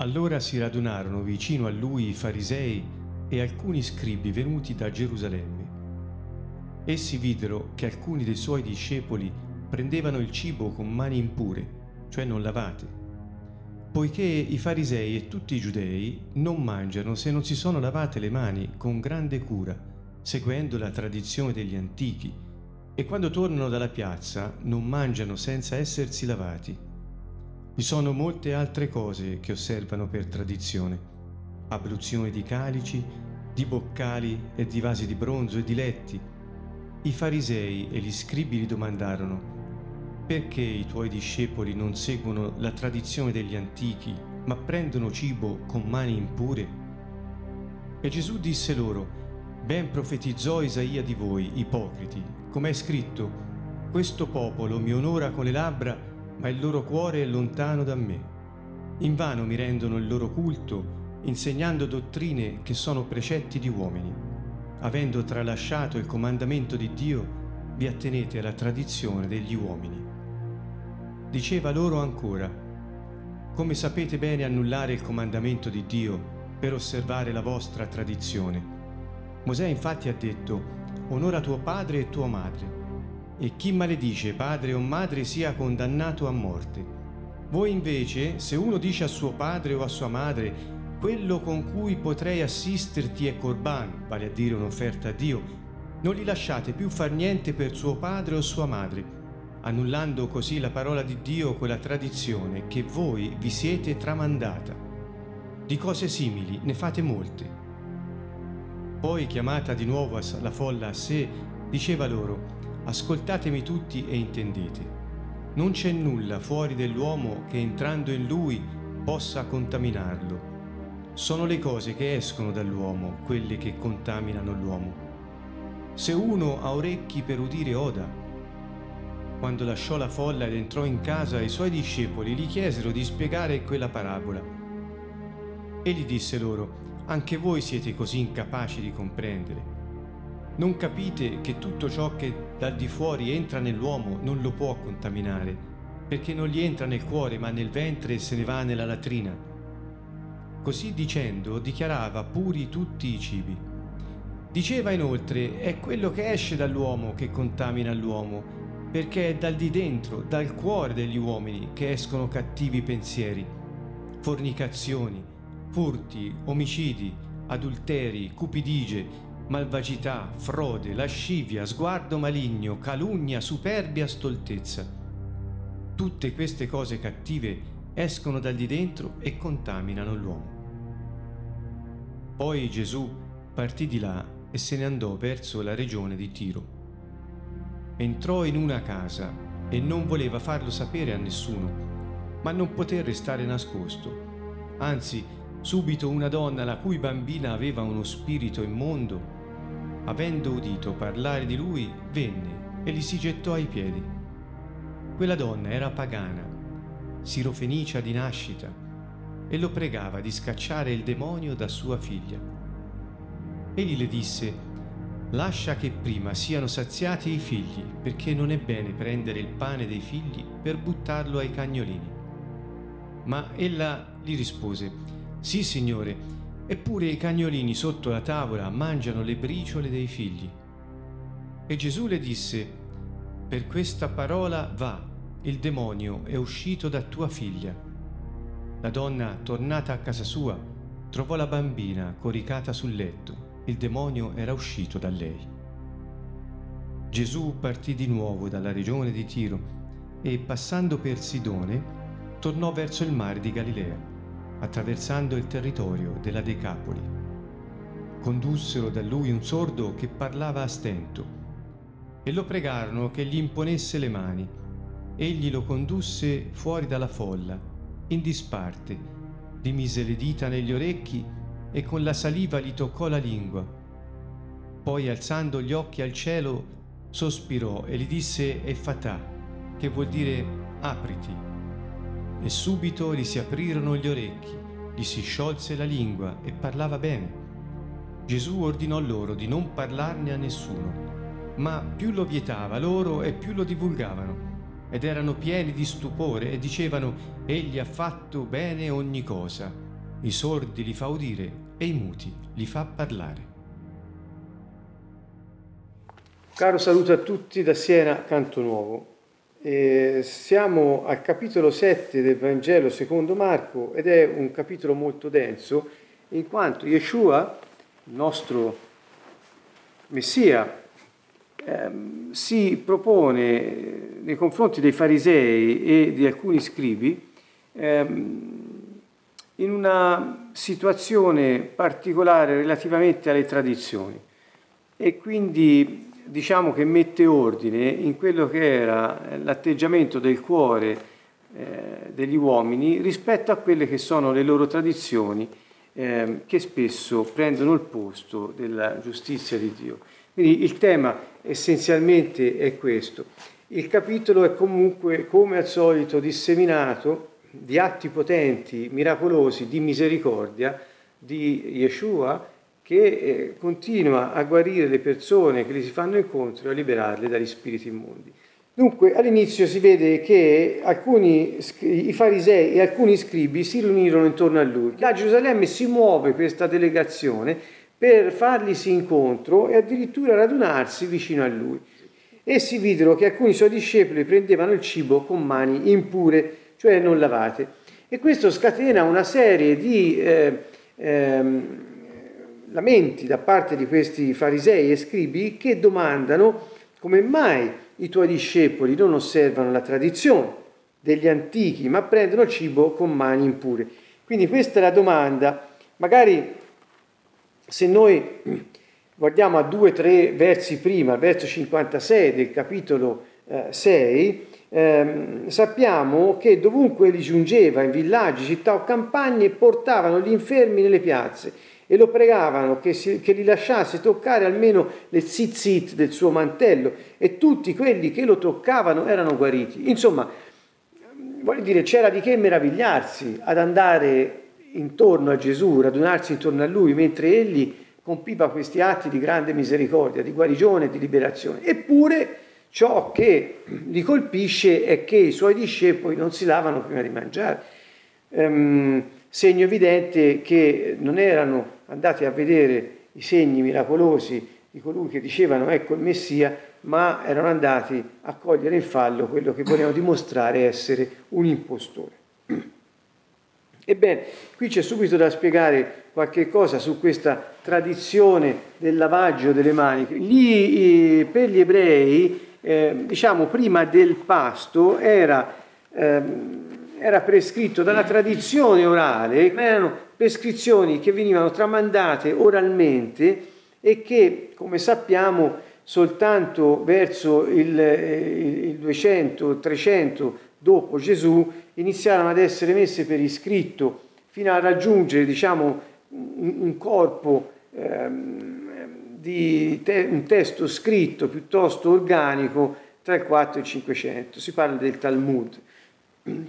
Allora si radunarono vicino a lui i farisei e alcuni scribi venuti da Gerusalemme. Essi videro che alcuni dei suoi discepoli prendevano il cibo con mani impure, cioè non lavate, poiché i farisei e tutti i giudei non mangiano se non si sono lavate le mani con grande cura, seguendo la tradizione degli antichi, e quando tornano dalla piazza non mangiano senza essersi lavati. Vi sono molte altre cose che osservano per tradizione. Abluzione di calici, di boccali e di vasi di bronzo e di letti. I farisei e gli scribi gli domandarono, perché i tuoi discepoli non seguono la tradizione degli antichi, ma prendono cibo con mani impure? E Gesù disse loro, ben profetizzò Isaia di voi, ipocriti, come è scritto, questo popolo mi onora con le labbra, ma il loro cuore è lontano da me. Invano mi rendono il loro culto, insegnando dottrine che sono precetti di uomini. Avendo tralasciato il comandamento di Dio, vi attenete alla tradizione degli uomini. Diceva loro ancora, come sapete bene annullare il comandamento di Dio per osservare la vostra tradizione? Mosè infatti ha detto, onora tuo padre e tua madre e chi maledice padre o madre sia condannato a morte. Voi invece, se uno dice a suo padre o a sua madre, quello con cui potrei assisterti è Corban, vale a dire un'offerta a Dio, non gli lasciate più far niente per suo padre o sua madre, annullando così la parola di Dio quella tradizione che voi vi siete tramandata. Di cose simili ne fate molte. Poi, chiamata di nuovo la folla a sé, diceva loro, Ascoltatemi tutti e intendete. Non c'è nulla fuori dell'uomo che entrando in lui possa contaminarlo. Sono le cose che escono dall'uomo quelle che contaminano l'uomo. Se uno ha orecchi per udire oda. Quando lasciò la folla ed entrò in casa, i suoi discepoli gli chiesero di spiegare quella parabola. Egli disse loro, anche voi siete così incapaci di comprendere. Non capite che tutto ciò che dal di fuori entra nell'uomo non lo può contaminare, perché non gli entra nel cuore ma nel ventre e se ne va nella latrina. Così dicendo dichiarava puri tutti i cibi. Diceva inoltre, è quello che esce dall'uomo che contamina l'uomo, perché è dal di dentro, dal cuore degli uomini che escono cattivi pensieri, fornicazioni, furti, omicidi, adulteri, cupidigie, malvagità, frode, lascivia, sguardo maligno, calunnia, superbia, stoltezza. Tutte queste cose cattive escono dal di dentro e contaminano l'uomo. Poi Gesù partì di là e se ne andò verso la regione di Tiro. Entrò in una casa e non voleva farlo sapere a nessuno, ma non poté restare nascosto. Anzi, subito una donna la cui bambina aveva uno spirito immondo avendo udito parlare di lui, venne e gli si gettò ai piedi. Quella donna era pagana, sirofenicia di nascita, e lo pregava di scacciare il demonio da sua figlia. Egli le disse, Lascia che prima siano saziati i figli, perché non è bene prendere il pane dei figli per buttarlo ai cagnolini. Ma ella gli rispose, Sì, signore, Eppure i cagnolini sotto la tavola mangiano le briciole dei figli. E Gesù le disse, per questa parola va, il demonio è uscito da tua figlia. La donna, tornata a casa sua, trovò la bambina coricata sul letto. Il demonio era uscito da lei. Gesù partì di nuovo dalla regione di Tiro e, passando per Sidone, tornò verso il mare di Galilea attraversando il territorio della Decapoli. Condussero da lui un sordo che parlava a stento e lo pregarono che gli imponesse le mani. Egli lo condusse fuori dalla folla, in disparte, gli mise le dita negli orecchi e con la saliva gli toccò la lingua. Poi alzando gli occhi al cielo, sospirò e gli disse Effatà, che vuol dire apriti e subito gli si aprirono gli orecchi, gli si sciolse la lingua e parlava bene. Gesù ordinò loro di non parlarne a nessuno, ma più lo vietava loro e più lo divulgavano, ed erano pieni di stupore e dicevano, Egli ha fatto bene ogni cosa, i sordi li fa udire e i muti li fa parlare. Caro saluto a tutti da Siena, Canto Nuovo. E siamo al capitolo 7 del Vangelo secondo Marco ed è un capitolo molto denso in quanto Yeshua, il nostro Messia, ehm, si propone nei confronti dei farisei e di alcuni scribi ehm, in una situazione particolare relativamente alle tradizioni. E quindi diciamo che mette ordine in quello che era l'atteggiamento del cuore eh, degli uomini rispetto a quelle che sono le loro tradizioni eh, che spesso prendono il posto della giustizia di Dio. Quindi il tema essenzialmente è questo. Il capitolo è comunque, come al solito, disseminato di atti potenti, miracolosi, di misericordia di Yeshua che eh, continua a guarire le persone che gli si fanno incontro e a liberarle dagli spiriti immondi. Dunque all'inizio si vede che alcuni, i farisei e alcuni scribi si riunirono intorno a lui. Da Gerusalemme si muove questa delegazione per farglisi incontro e addirittura radunarsi vicino a lui. Essi videro che alcuni suoi discepoli prendevano il cibo con mani impure, cioè non lavate. E questo scatena una serie di eh, ehm, lamenti da parte di questi farisei e scribi che domandano come mai i tuoi discepoli non osservano la tradizione degli antichi, ma prendono cibo con mani impure. Quindi questa è la domanda. Magari se noi guardiamo a due o tre versi prima, verso 56 del capitolo eh, 6, ehm, sappiamo che dovunque egli giungeva, in villaggi, città o campagne, portavano gli infermi nelle piazze e lo pregavano che, si, che, li lasciasse toccare almeno le zizzit del suo mantello e tutti quelli che lo toccavano erano guariti. Insomma, voglio dire, c'era di che meravigliarsi ad andare intorno a Gesù, radunarsi intorno a lui, mentre egli compiva questi atti di grande misericordia, di guarigione e di liberazione. Eppure ciò che li colpisce è che i suoi discepoli non si lavano prima di mangiare. Um, segno evidente che non erano andate a vedere i segni miracolosi di colui che dicevano ecco il Messia, ma erano andati a cogliere in fallo quello che volevano dimostrare essere un impostore. Ebbene, qui c'è subito da spiegare qualche cosa su questa tradizione del lavaggio delle mani. Lì, per gli ebrei, eh, diciamo, prima del pasto era... Eh, era prescritto dalla tradizione orale, erano prescrizioni che venivano tramandate oralmente e che, come sappiamo, soltanto verso il, il 200-300 dopo Gesù iniziarono ad essere messe per iscritto fino a raggiungere diciamo, un corpo ehm, di te, un testo scritto piuttosto organico tra il 4 e il 500. Si parla del Talmud.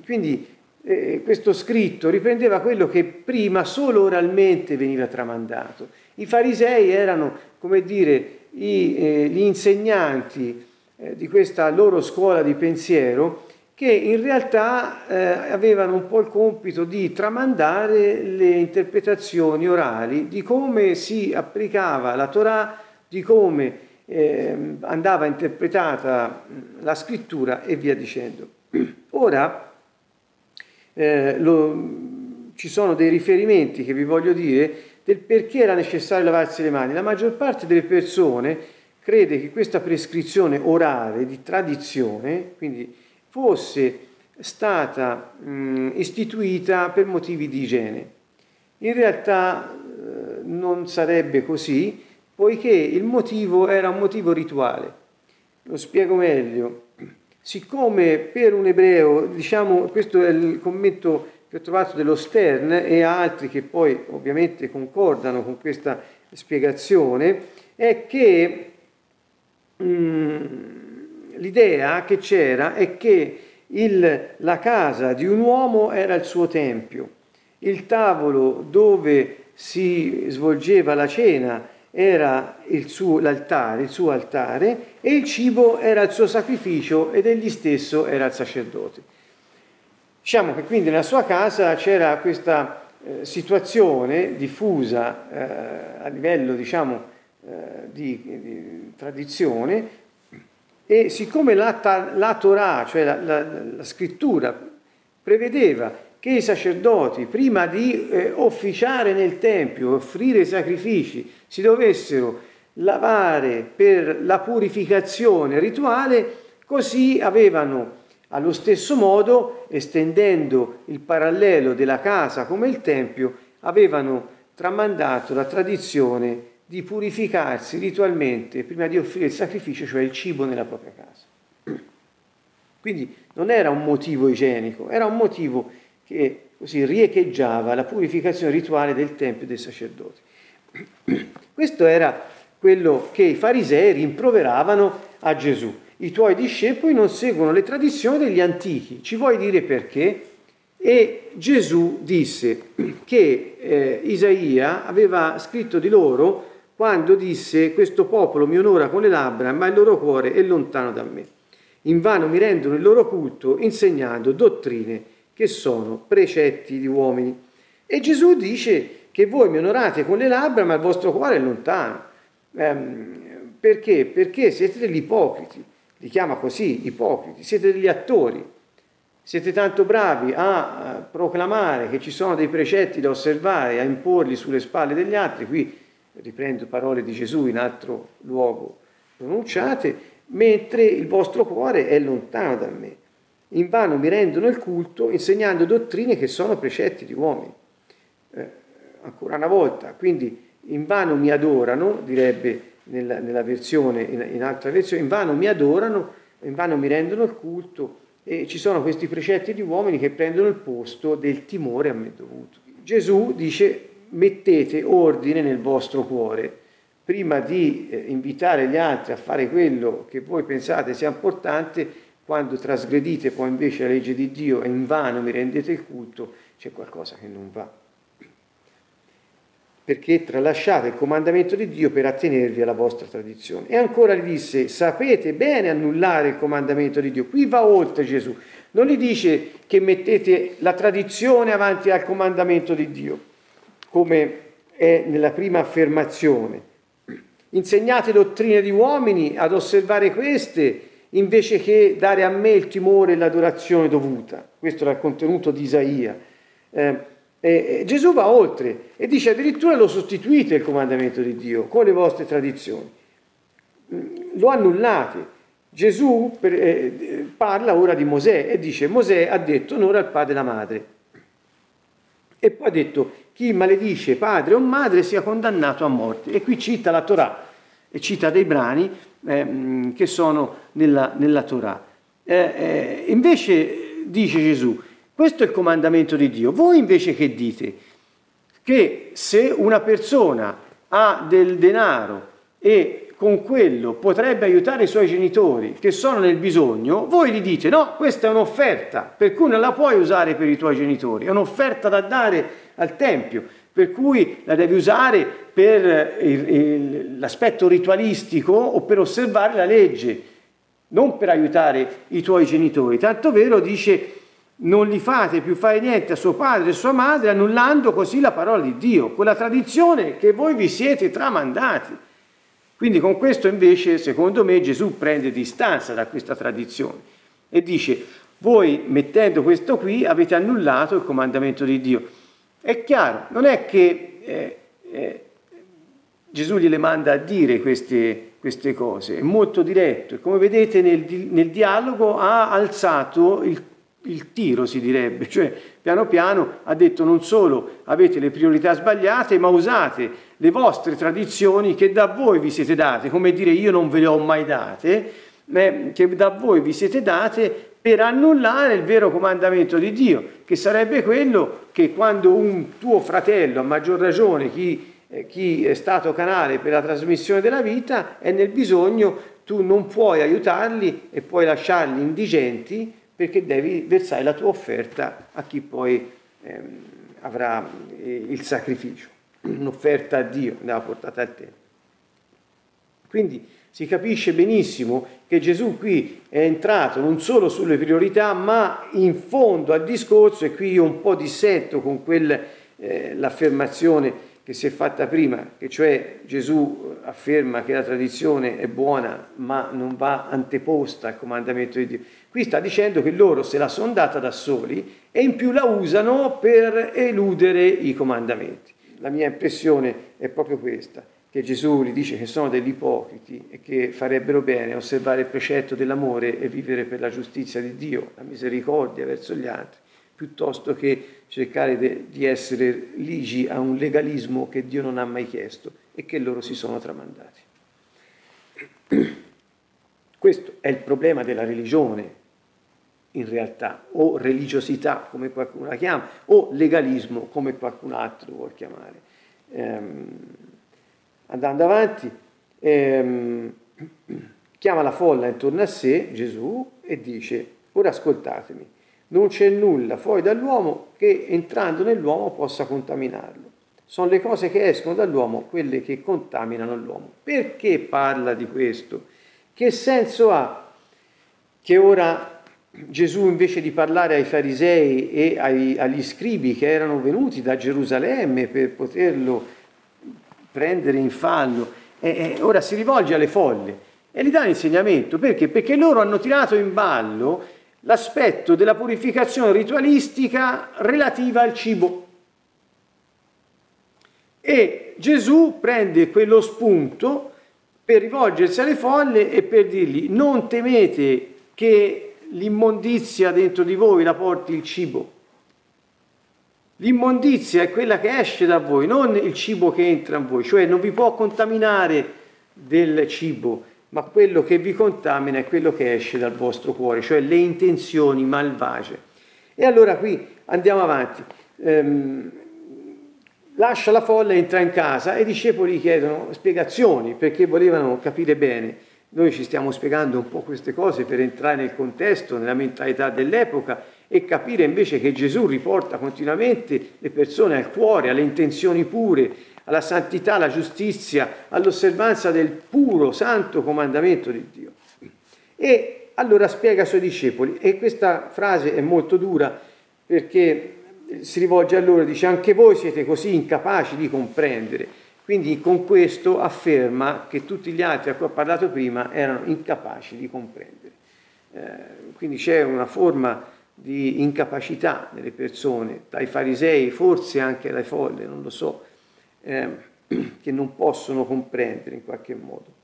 Quindi eh, questo scritto riprendeva quello che prima solo oralmente veniva tramandato. I farisei erano, come dire, i, eh, gli insegnanti eh, di questa loro scuola di pensiero che in realtà eh, avevano un po' il compito di tramandare le interpretazioni orali di come si applicava la Torah, di come eh, andava interpretata la scrittura e via dicendo. Ora, eh, lo, ci sono dei riferimenti che vi voglio dire del perché era necessario lavarsi le mani. La maggior parte delle persone crede che questa prescrizione orale di tradizione, quindi fosse stata mh, istituita per motivi di igiene. In realtà eh, non sarebbe così, poiché il motivo era un motivo rituale. Lo spiego meglio siccome per un ebreo, diciamo, questo è il commento che ho trovato dello Stern e altri che poi ovviamente concordano con questa spiegazione, è che mh, mm, l'idea che c'era è che il, la casa di un uomo era il suo tempio, il tavolo dove si svolgeva la cena era il suo, l'altare, il suo altare e il cibo era il suo sacrificio ed egli stesso era il sacerdote. Diciamo che quindi nella sua casa c'era questa eh, situazione diffusa eh, a livello diciamo, eh, di, di, tradizione e siccome la, la Torah, cioè la, la, la, scrittura, prevedeva che i sacerdoti, prima di eh, officiare nel Tempio, offrire sacrifici, si dovessero lavare per la purificazione rituale, così avevano allo stesso modo, estendendo il parallelo della casa come il Tempio, avevano tramandato la tradizione di purificarsi ritualmente prima di offrire il sacrificio, cioè il cibo nella propria casa. Quindi non era un motivo igienico, era un motivo che così riecheggiava la purificazione rituale del Tempio dei sacerdoti. Questo era quello che i farisei rimproveravano a Gesù i tuoi discepoli non seguono le tradizioni degli antichi. Ci vuoi dire perché? E Gesù disse che eh, Isaia aveva scritto di loro quando disse questo popolo mi onora con le labbra, ma il loro cuore è lontano da me. Invano mi rendono il loro culto insegnando dottrine che sono precetti di uomini. E Gesù dice che voi mi onorate con le labbra, ma il vostro cuore è lontano. Ehm, perché? Perché siete degli ipocriti li chiama così, ipocriti, siete degli attori, siete tanto bravi a proclamare che ci sono dei precetti da osservare, a imporli sulle spalle degli altri, qui riprendo parole di Gesù in altro luogo pronunciate, mentre il vostro cuore è lontano da me. Invano mi rendono il culto insegnando dottrine che sono precetti di uomini. Eh, ancora una volta, quindi invano mi adorano, direbbe nella, nella versione, in, in altra versione, invano mi adorano, invano mi rendono il culto e ci sono questi precetti di uomini che prendono il posto del timore a me dovuto. Gesù dice mettete ordine nel vostro cuore. Prima di eh, invitare gli altri a fare quello che voi pensate sia importante, quando trasgredite poi invece la legge di Dio e invano mi rendete il culto, c'è qualcosa che non va perché tralasciate il comandamento di Dio per attenervi alla vostra tradizione. E ancora gli disse, sapete bene annullare il comandamento di Dio. Qui va oltre Gesù. Non gli dice che mettete la tradizione avanti al comandamento di Dio, come è nella prima affermazione. Insegnate dottrine di uomini ad osservare queste invece che dare a me il timore e l'adorazione dovuta. Questo era il contenuto di Isaia. Eh, e Gesù va oltre e dice addirittura lo sostituite il comandamento di Dio con le vostre tradizioni. Lo annullate. Gesù eh, parla ora di Mosè e dice Mosè ha detto onora al padre e alla madre. E poi ha detto chi maledice padre o madre sia condannato a morte. E qui cita la Torah e cita dei brani eh, che sono nella, nella Torah. Eh, eh invece dice Gesù, questo è il comandamento di Dio. Voi invece che dite? Che se una persona ha del denaro e con quello potrebbe aiutare i suoi genitori che sono nel bisogno, voi gli dite no, questa è un'offerta, per cui non la puoi usare per i tuoi genitori, è un'offerta da dare al Tempio, per cui la devi usare per il, il, l'aspetto ritualistico o per osservare la legge, non per aiutare i tuoi genitori. Tanto vero dice non gli fate più fare niente a suo padre e sua madre, annullando così la parola di Dio, quella tradizione che voi vi siete tramandati. Quindi con questo invece, secondo me, Gesù prende distanza da questa tradizione e dice, voi mettendo questo qui avete annullato il comandamento di Dio. È chiaro, non è che eh, eh, Gesù gliele manda a dire queste, queste, cose, è molto diretto e come vedete nel, nel dialogo ha alzato il il tiro si direbbe, cioè piano piano ha detto non solo avete le priorità sbagliate, ma usate le vostre tradizioni che da voi vi siete date, come dire io non ve le ho mai date, che da voi vi siete date per annullare il vero comandamento di Dio, che sarebbe quello che quando un tuo fratello, a maggior ragione chi, eh, chi è stato canale per la trasmissione della vita, è nel bisogno, tu non puoi aiutarli e puoi lasciarli indigenti perché devi versare la tua offerta a chi poi ehm, avrà eh, il sacrificio, un'offerta a Dio nella portata al Tempio. Quindi si capisce benissimo che Gesù qui è entrato non solo sulle priorità, ma in fondo al discorso, e qui io un po' dissento con quel eh, l'affermazione che si è fatta prima, che cioè Gesù afferma che la tradizione è buona ma non va anteposta al comandamento di Dio. Qui sta dicendo che loro se la sono data da soli e in più la usano per eludere i comandamenti. La mia impressione è proprio questa, che Gesù gli dice che sono degli ipocriti e che farebbero bene osservare il precetto dell'amore e vivere per la giustizia di Dio, la misericordia verso gli altri piuttosto che cercare de, di essere ligi a un legalismo che Dio non ha mai chiesto e che loro si sono tramandati. Questo è il problema della religione, in realtà, o religiosità, come qualcuno la chiama, o legalismo, come qualcun altro vuol chiamare. Ehm, andando avanti, ehm, chiama la folla intorno a sé, Gesù, e dice, ora ascoltatemi, non c'è nulla fuori dall'uomo che entrando nell'uomo possa contaminarlo. Sono le cose che escono dall'uomo quelle che contaminano l'uomo. Perché parla di questo? Che senso ha che ora Gesù invece di parlare ai farisei e ai, agli scribi che erano venuti da Gerusalemme per poterlo prendere in fallo, e, e ora si rivolge alle folle e gli dà l'insegnamento. Perché? Perché loro hanno tirato in ballo l'aspetto della purificazione ritualistica relativa al cibo. E Gesù prende quello spunto per rivolgersi alle folle e per dirgli non temete che l'immondizia dentro di voi la porti il cibo. L'immondizia è quella che esce da voi, non il cibo che entra in voi, cioè non vi può contaminare del cibo, ma quello che vi contamina è quello che esce dal vostro cuore, cioè le intenzioni malvagie. E allora qui andiamo avanti. Ehm, lascia la folla, entra in casa e i discepoli chiedono spiegazioni perché volevano capire bene. Noi ci stiamo spiegando un po' queste cose per entrare nel contesto, nella mentalità dell'epoca e capire invece che Gesù riporta continuamente le persone al cuore, alle intenzioni pure, alla santità, alla giustizia, all'osservanza del puro, santo comandamento di Dio. E allora spiega ai suoi discepoli, e questa frase è molto dura perché si rivolge a loro dice anche voi siete così incapaci di comprendere. Quindi con questo afferma che tutti gli altri a cui ho parlato prima erano incapaci di comprendere. Eh, quindi c'è una forma di incapacità delle persone, dai farisei, forse anche dai folle, non lo so, eh, che non possono comprendere in qualche modo.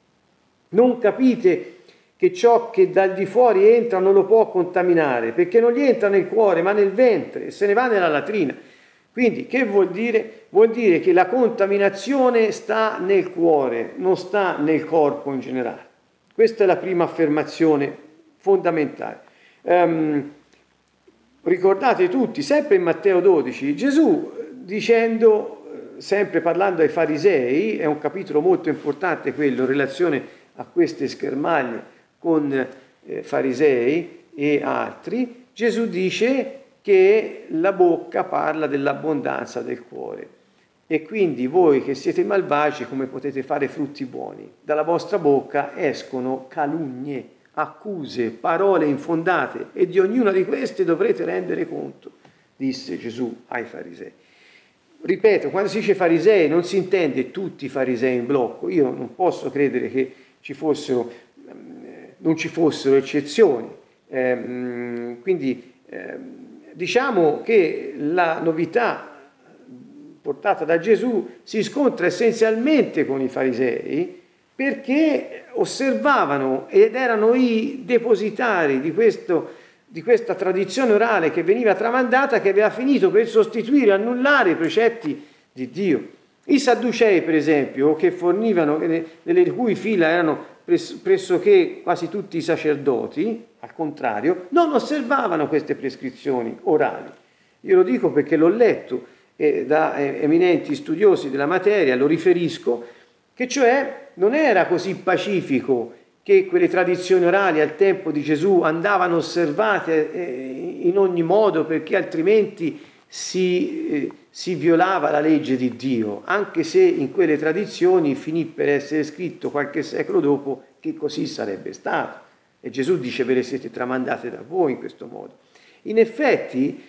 Non capite che ciò che dal di fuori entra non lo può contaminare, perché non gli entra nel cuore, ma nel ventre, se ne va nella latrina. Quindi che vuol dire? Vuol dire che la contaminazione sta nel cuore, non sta nel corpo in generale. Questa è la prima affermazione fondamentale. Um, ricordate tutti, sempre in Matteo 12, Gesù dicendo sempre parlando ai farisei, è un capitolo molto importante quello in relazione a queste schermaglie con eh, farisei e altri, Gesù dice che la bocca parla dell'abbondanza del cuore. E quindi voi che siete malvagi, come potete fare frutti buoni? Dalla vostra bocca escono calunnie, accuse, parole infondate e di ognuna di queste dovrete rendere conto, disse Gesù ai farisei. Ripeto, quando si dice farisei non si intende tutti i farisei in blocco, io non posso credere che ci fossero, non ci fossero eccezioni. Eh, quindi eh, diciamo che la novità portata da Gesù si scontra essenzialmente con i farisei perché osservavano ed erano i depositari di questo di questa tradizione orale che veniva tramandata che aveva finito per sostituire annullare i precetti di Dio. I Sadducei, per esempio, che fornivano, nelle cui fila erano pressoché quasi tutti i sacerdoti, al contrario, non osservavano queste prescrizioni orali. Io lo dico perché l'ho letto eh, da eminenti studiosi della materia, lo riferisco, che cioè non era così pacifico che quelle tradizioni orali al tempo di Gesù andavano osservate eh, in ogni modo perché altrimenti si, eh, si, violava la legge di Dio, anche se in quelle tradizioni finì per essere scritto qualche secolo dopo che così sarebbe stato. E Gesù dice ve le siete tramandate da voi in questo modo. In effetti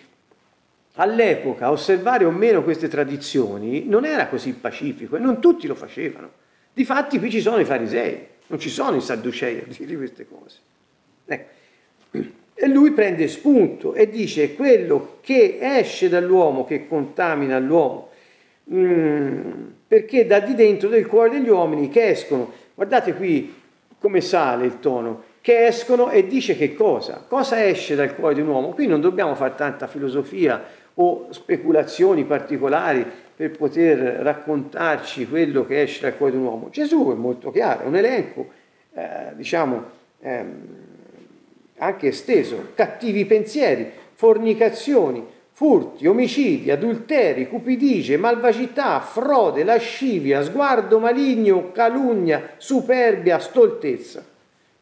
all'epoca osservare o meno queste tradizioni non era così pacifico e non tutti lo facevano. Difatti qui ci sono i farisei, non ci sono i sadducei a dire queste cose. Ecco. E lui prende spunto e dice quello che esce dall'uomo, che contamina l'uomo, mm, perché da di dentro del cuore degli uomini che escono, guardate qui come sale il tono, che escono e dice che cosa? Cosa esce dal cuore di un uomo? Qui non dobbiamo fare tanta filosofia o speculazioni particolari per poter raccontarci quello che esce dal cuore di un uomo. Gesù è molto chiaro, è un elenco, eh, diciamo, ehm, anche esteso, cattivi pensieri, fornicazioni, furti, omicidi, adulteri, cupidigie, malvagità, frode, lascivia, sguardo maligno, calunnia, superbia, stoltezza.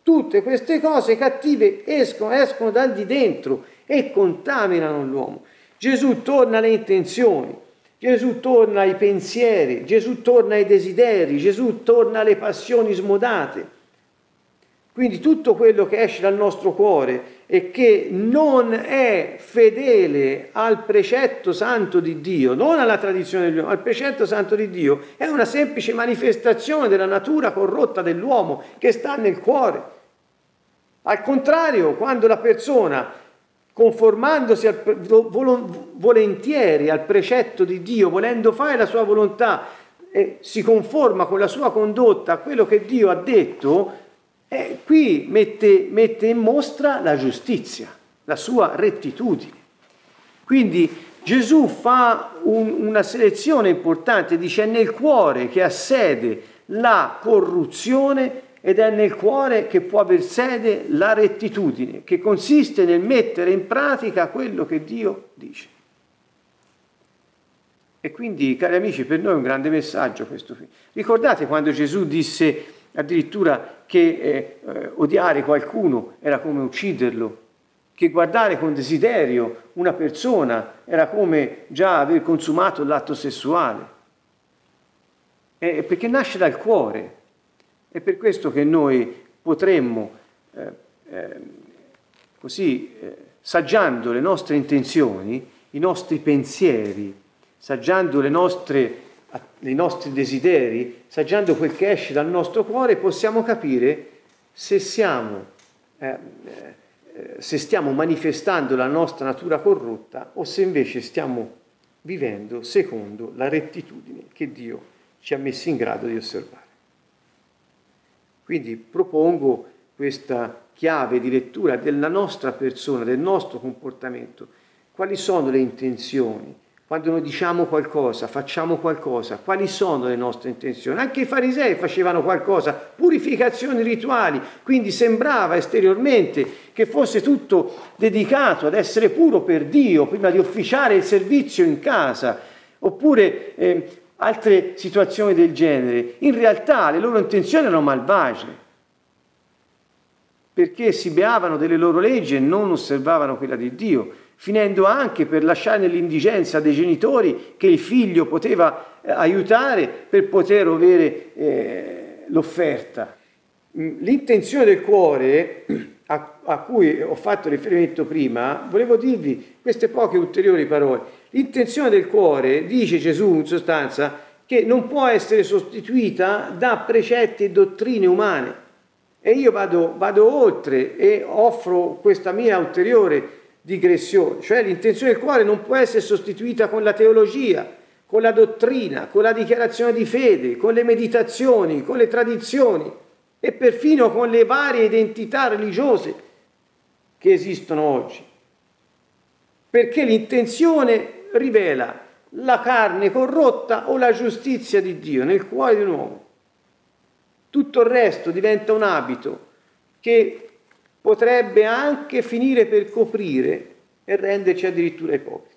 Tutte queste cose cattive escono, escono dal di dentro e contaminano l'uomo. Gesù torna alle intenzioni, Gesù torna ai pensieri, Gesù torna ai desideri, Gesù torna alle passioni smodate. Quindi tutto quello che esce dal nostro cuore e che non è fedele al precetto santo di Dio, non alla tradizione dell'uomo, al precetto santo di Dio, è una semplice manifestazione della natura corrotta dell'uomo che sta nel cuore. Al contrario, quando la persona, conformandosi al, volentieri al precetto di Dio, volendo fare la sua volontà, eh, si conforma con la sua condotta a quello che Dio ha detto, eh, qui mette, mette in mostra la giustizia, la sua rettitudine. Quindi Gesù fa un, una selezione importante, dice è nel cuore che ha sede la corruzione ed è nel cuore che può aver sede la rettitudine, che consiste nel mettere in pratica quello che Dio dice. E quindi, cari amici, per noi è un grande messaggio questo. Ricordate quando Gesù disse addirittura che eh, eh, odiare qualcuno era come ucciderlo, che guardare con desiderio una persona era come già aver consumato l'atto sessuale. Eh, perché nasce dal cuore. È per questo che noi potremmo, eh, eh, così, eh, saggiando le nostre intenzioni, i nostri pensieri, saggiando nostre nei nostri desideri, saggiando quel che esce dal nostro cuore, possiamo capire se siamo, eh, eh, se stiamo manifestando la nostra natura corrotta o se invece stiamo vivendo secondo la rettitudine che Dio ci ha messo in grado di osservare. Quindi propongo questa chiave di lettura della nostra persona, del nostro comportamento. Quali sono le intenzioni? Quando noi diciamo qualcosa, facciamo qualcosa, quali sono le nostre intenzioni? Anche i farisei facevano qualcosa, purificazioni rituali, quindi sembrava esteriormente che fosse tutto dedicato ad essere puro per Dio prima di officiare il servizio in casa, oppure eh, altre situazioni del genere. In realtà le loro intenzioni erano malvagie, perché si beavano delle loro leggi e non osservavano quella di Dio finendo anche per lasciare nell'indigenza dei genitori che il figlio poteva eh, aiutare per poter avere eh, l'offerta. Mm, l'intenzione del cuore a, a, cui ho fatto riferimento prima, volevo dirvi queste poche ulteriori parole. L'intenzione del cuore, dice Gesù in sostanza, che non può essere sostituita da precetti e dottrine umane. E io vado, vado oltre e offro questa mia ulteriore digressione, cioè l'intenzione del cuore non può essere sostituita con la teologia, con la dottrina, con la dichiarazione di fede, con le meditazioni, con le tradizioni e perfino con le varie identità religiose che esistono oggi. Perché l'intenzione rivela la carne corrotta o la giustizia di Dio nel cuore di un uomo. Tutto il resto diventa un abito che potrebbe anche finire per coprire e renderci addirittura ipocriti.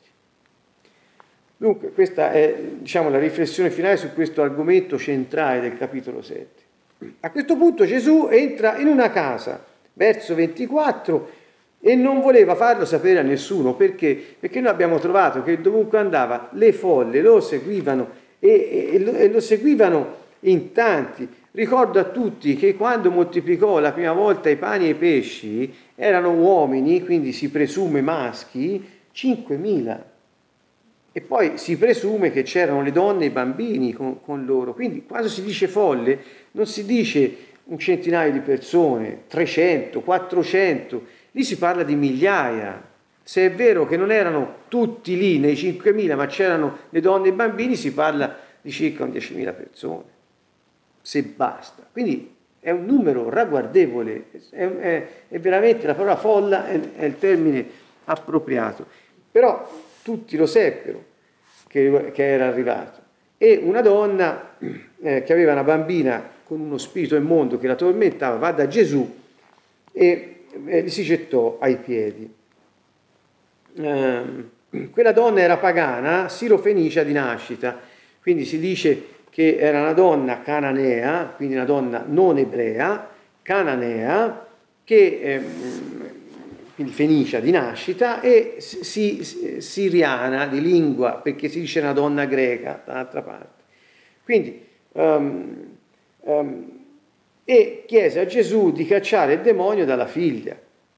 Dunque, questa è diciamo, la riflessione finale su questo argomento centrale del capitolo 7. A questo punto Gesù entra in una casa, verso 24, e non voleva farlo sapere a nessuno perché? Perché noi abbiamo trovato che dovunque andava le folle lo seguivano e, e, e lo seguivano in tanti. Ricordo a tutti che quando moltiplicò la prima volta i pani e i pesci erano uomini, quindi si presume maschi, 5.000. E poi si presume che c'erano le donne e i bambini con, con loro. Quindi quando si dice folle non si dice un centinaio di persone, 300, 400, lì si parla di migliaia. Se è vero che non erano tutti lì nei 5.000, ma c'erano le donne e i bambini, si parla di circa 10.000 persone, se basta. Quindi è un numero ragguardevole, è, è, è veramente la parola folla è, è, il termine appropriato. Però tutti lo seppero che, che era arrivato. E una donna eh, che aveva una bambina con uno spirito immondo che la tormentava va da Gesù e, gli si gettò ai piedi. Eh, quella donna era pagana, sirofenicia di nascita, quindi si dice che era una donna cananea, quindi una donna non ebrea, cananea, che, eh, quindi fenicia di nascita, e si, siriana di lingua, perché si dice una donna greca dall'altra parte. Quindi, um, um, e chiese a Gesù di cacciare il demonio dalla figlia.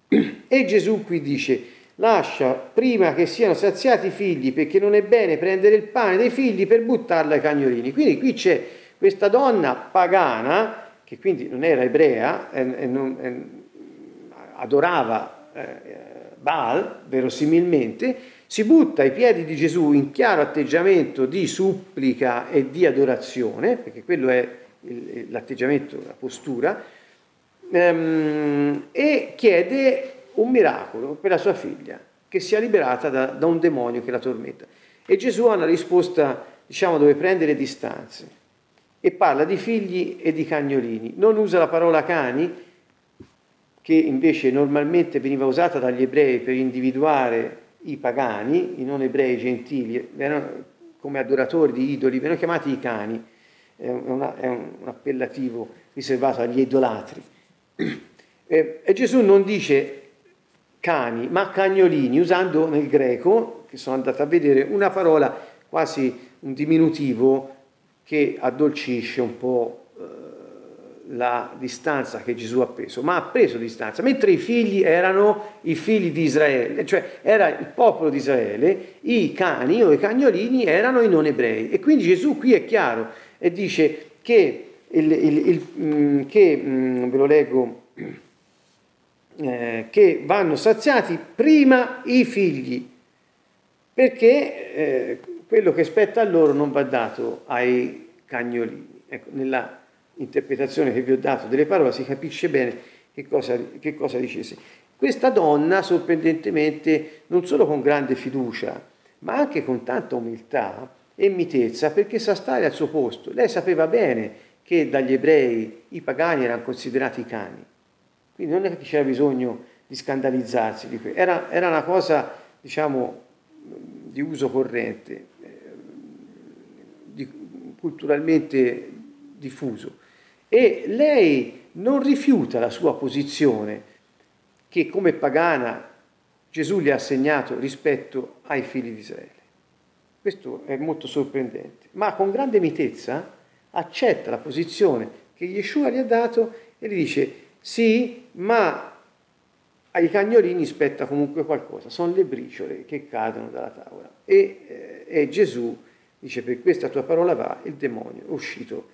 E Gesù qui dice, lascia prima che siano saziati i figli, perché non è bene prendere il pane dei figli per buttarlo ai cagnolini. Quindi qui c'è questa donna pagana, che quindi non era ebrea, e, e non, e, adorava eh, Baal, verosimilmente, si butta ai piedi di Gesù in chiaro atteggiamento di supplica e di adorazione, perché quello è l'atteggiamento, la postura, ehm, e chiede un miracolo per la sua figlia, che sia liberata da, da un demonio che la tormenta. E Gesù ha una risposta, diciamo, dove prende le distanze e parla di figli e di cagnolini. Non usa la parola cani, che invece normalmente veniva usata dagli ebrei per individuare i pagani, i non ebrei gentili, erano come adoratori di idoli, venivano chiamati i cani, è, una, è un appellativo riservato agli idolatri. E, e Gesù non dice cani, ma cagnolini, usando nel greco, che sono andato a vedere, una parola quasi un diminutivo che addolcisce un po' eh, la distanza che Gesù ha preso, ma ha preso distanza, mentre i figli erano i figli di Israele, cioè era il popolo di Israele, i cani o i cagnolini erano i non ebrei. E quindi Gesù qui è chiaro e dice che, il, il, il, mm, che mm, ve lo leggo, eh, che vanno saziati prima i figli, perché eh, quello che spetta a loro non va dato ai cagnolini. Ecco, nella interpretazione che vi ho dato delle parole si capisce bene che cosa, che cosa dicesse. Questa donna, sorprendentemente, non solo con grande fiducia, ma anche con tanta umiltà e mitezza, perché sa stare al suo posto. Lei sapeva bene che dagli ebrei i pagani erano considerati cani. Quindi non è che c'era bisogno di scandalizzarsi di questo, era, era, una cosa, diciamo, di uso corrente, eh, di, culturalmente diffuso. E lei non rifiuta la sua posizione che come pagana Gesù le ha assegnato rispetto ai figli di Israele. Questo è molto sorprendente, ma con grande mitezza accetta la posizione che Yeshua gli ha dato e gli dice sì, ma ai cagnolini spetta comunque qualcosa, sono le briciole che cadono dalla tavola. E, eh, e Gesù dice per questa tua parola va, il demonio è uscito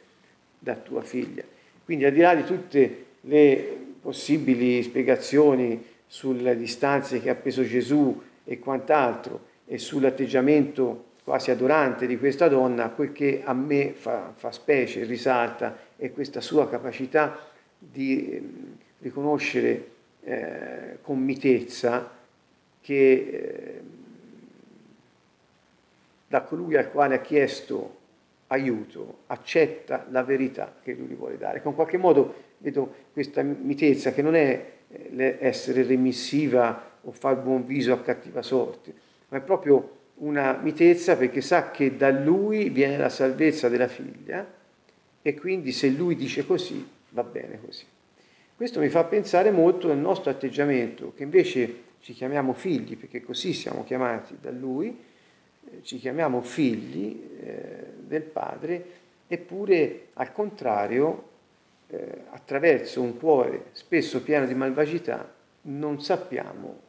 da tua figlia. Quindi al di là di tutte le possibili spiegazioni sulle distanze che ha preso Gesù e quant'altro e sull'atteggiamento quasi adorante di questa donna, quel che a me fa, fa specie, risalta, è questa sua capacità di ehm, riconoscere eh, con mitezza che eh, da colui al quale ha chiesto aiuto accetta la verità che lui gli vuole dare. Con qualche modo vedo questa mitezza che non è eh, essere remissiva o far buon viso a cattiva sorte, ma è proprio una mitezza perché sa che da lui viene la salvezza della figlia e quindi se lui dice così va bene così. Questo mi fa pensare molto al nostro atteggiamento, che invece ci chiamiamo figli, perché così siamo chiamati da Lui, eh, ci chiamiamo figli eh, del Padre, eppure al contrario, eh, attraverso un cuore spesso pieno di malvagità, non sappiamo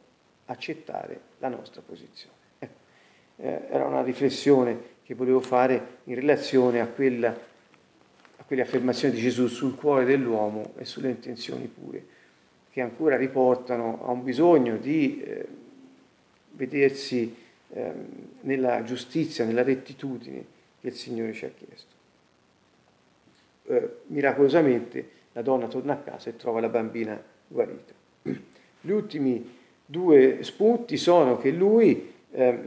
accettare la nostra posizione. Eh, era una riflessione che volevo fare in relazione a, quella, a quelle affermazioni di Gesù sul cuore dell'uomo e sulle intenzioni pure, che ancora riportano a un bisogno di eh, vedersi eh, nella giustizia, nella rettitudine che il Signore ci ha chiesto. Eh, miracolosamente la donna torna a casa e trova la bambina guarita. Gli ultimi due spunti sono che lui, eh,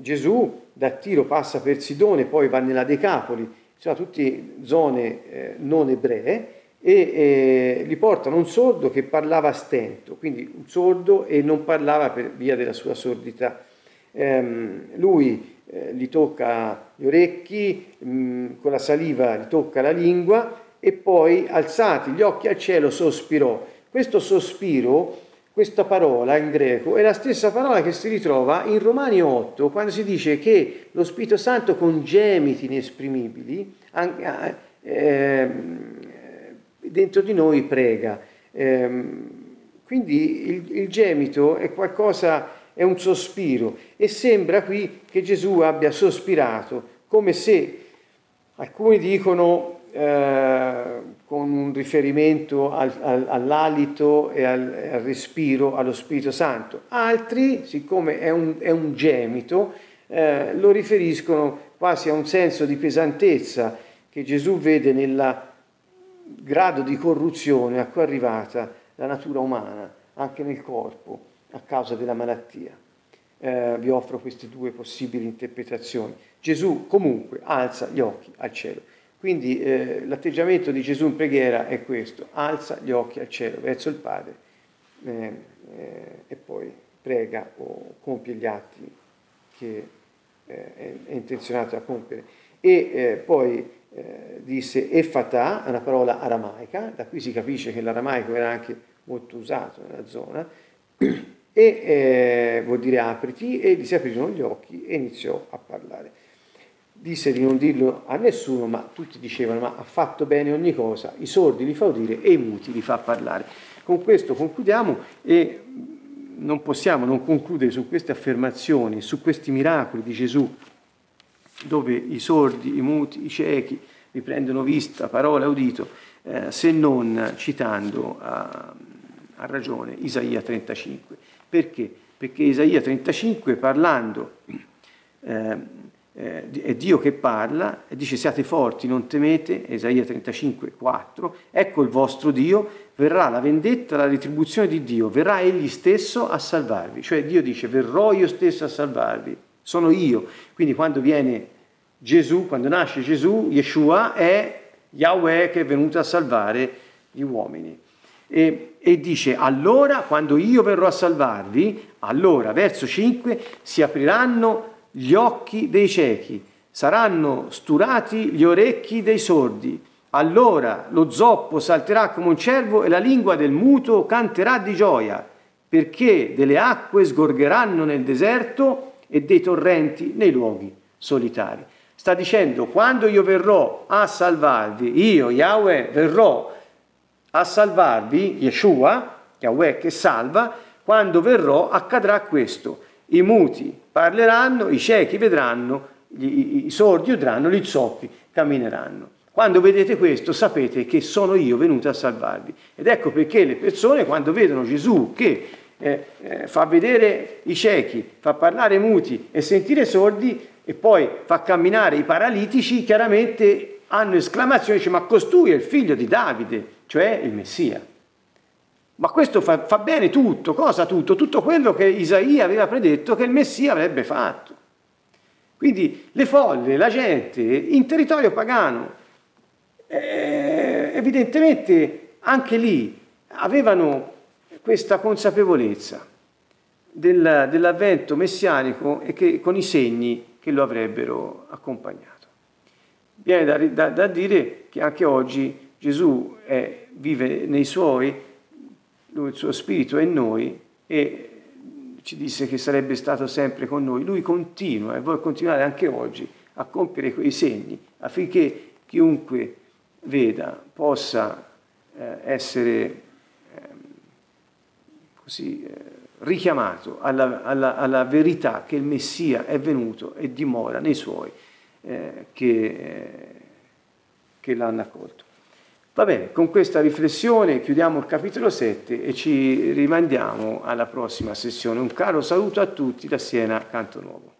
Gesù, da Tiro passa per Sidone, poi va nella Decapoli, sono tutte zone eh, non ebree, e eh, gli portano un sordo che parlava a stento, quindi un sordo e non parlava per via della sua sordità. Ehm, lui eh, gli tocca gli orecchi, mh, mm, con la saliva gli tocca la lingua e poi alzati gli occhi al cielo sospirò. Questo sospiro questa parola in greco è la stessa parola che si ritrova in Romani 8, quando si dice che lo Spirito Santo con gemiti inesprimibili eh, dentro di noi prega. Eh, quindi il, il gemito è qualcosa, è un sospiro e sembra qui che Gesù abbia sospirato, come se alcuni dicono eh, con un riferimento al, al, all'alito e al, al, respiro, allo Spirito Santo. Altri, siccome è un, è un gemito, eh, lo riferiscono quasi a un senso di pesantezza che Gesù vede nel grado di corruzione a cui è arrivata la natura umana, anche nel corpo, a causa della malattia. Eh, vi offro queste due possibili interpretazioni. Gesù comunque alza gli occhi al cielo. Quindi eh, l'atteggiamento di Gesù in preghiera è questo, alza gli occhi al cielo verso il Padre eh, eh, e poi prega o compie gli atti che eh, è, è, intenzionato a compiere. E eh, poi eh, disse Effatà, una parola aramaica, da qui si capisce che l'aramaico era anche molto usato nella zona, e vuol dire apriti, e gli si aprirono gli occhi e iniziò a parlare disse di non dirlo a nessuno, ma tutti dicevano ma ha fatto bene ogni cosa, i sordi li fa udire e i muti li fa parlare. Con questo concludiamo e non possiamo non concludere su queste affermazioni, su questi miracoli di Gesù, dove i sordi, i muti, i ciechi riprendono vista, parola, udito, eh, se non citando a, a ragione Isaia 35. Perché? Perché Isaia 35 parlando eh, eh, è Dio che parla e dice siate forti, non temete, Esaia 35, 4, ecco il vostro Dio, verrà la vendetta, la retribuzione di Dio, verrà Egli stesso a salvarvi, cioè Dio dice verrò io stesso a salvarvi, sono io, quindi quando viene Gesù, quando nasce Gesù, Yeshua è Yahweh che è venuto a salvare gli uomini. E, e, dice allora quando io verrò a salvarvi, allora verso 5 si apriranno gli occhi dei ciechi, saranno sturati gli orecchi dei sordi. Allora lo zoppo salterà come un cervo e la lingua del muto canterà di gioia, perché delle acque sgorgeranno nel deserto e dei torrenti nei luoghi solitari. Sta dicendo, quando io verrò a salvarvi, io, Yahweh, verrò a salvarvi, Yeshua, Yahweh che salva, quando verrò accadrà questo i muti parleranno, i ciechi vedranno, i, i sordi udranno, gli zoppi cammineranno. Quando vedete questo sapete che sono io venuto a salvarvi. Ed ecco perché le persone quando vedono Gesù che eh, eh, fa vedere i ciechi, fa parlare muti e sentire sordi e poi fa camminare i paralitici, chiaramente hanno esclamazioni, dice ma costui è il figlio di Davide, cioè il Messia. Ma questo fa, fa, bene tutto, cosa tutto? Tutto quello che Isaia aveva predetto che il Messia avrebbe fatto. Quindi le folle, la gente in territorio pagano, eh, evidentemente anche lì avevano questa consapevolezza del, dell'avvento messianico e che, con i segni che lo avrebbero accompagnato. Viene da, da, da dire che anche oggi Gesù è, vive nei suoi lui il suo spirito è in noi e ci disse che sarebbe stato sempre con noi. Lui continua e vuole continuare anche oggi a compiere quei segni affinché chiunque veda possa eh, essere eh, così, eh, richiamato alla, alla, alla, verità che il Messia è venuto e dimora nei suoi eh, che, eh, che l'hanno accolto. Va bene, con questa riflessione chiudiamo il capitolo 7 e ci rimandiamo alla prossima sessione. Un caro saluto a tutti da Siena, Canto Nuovo.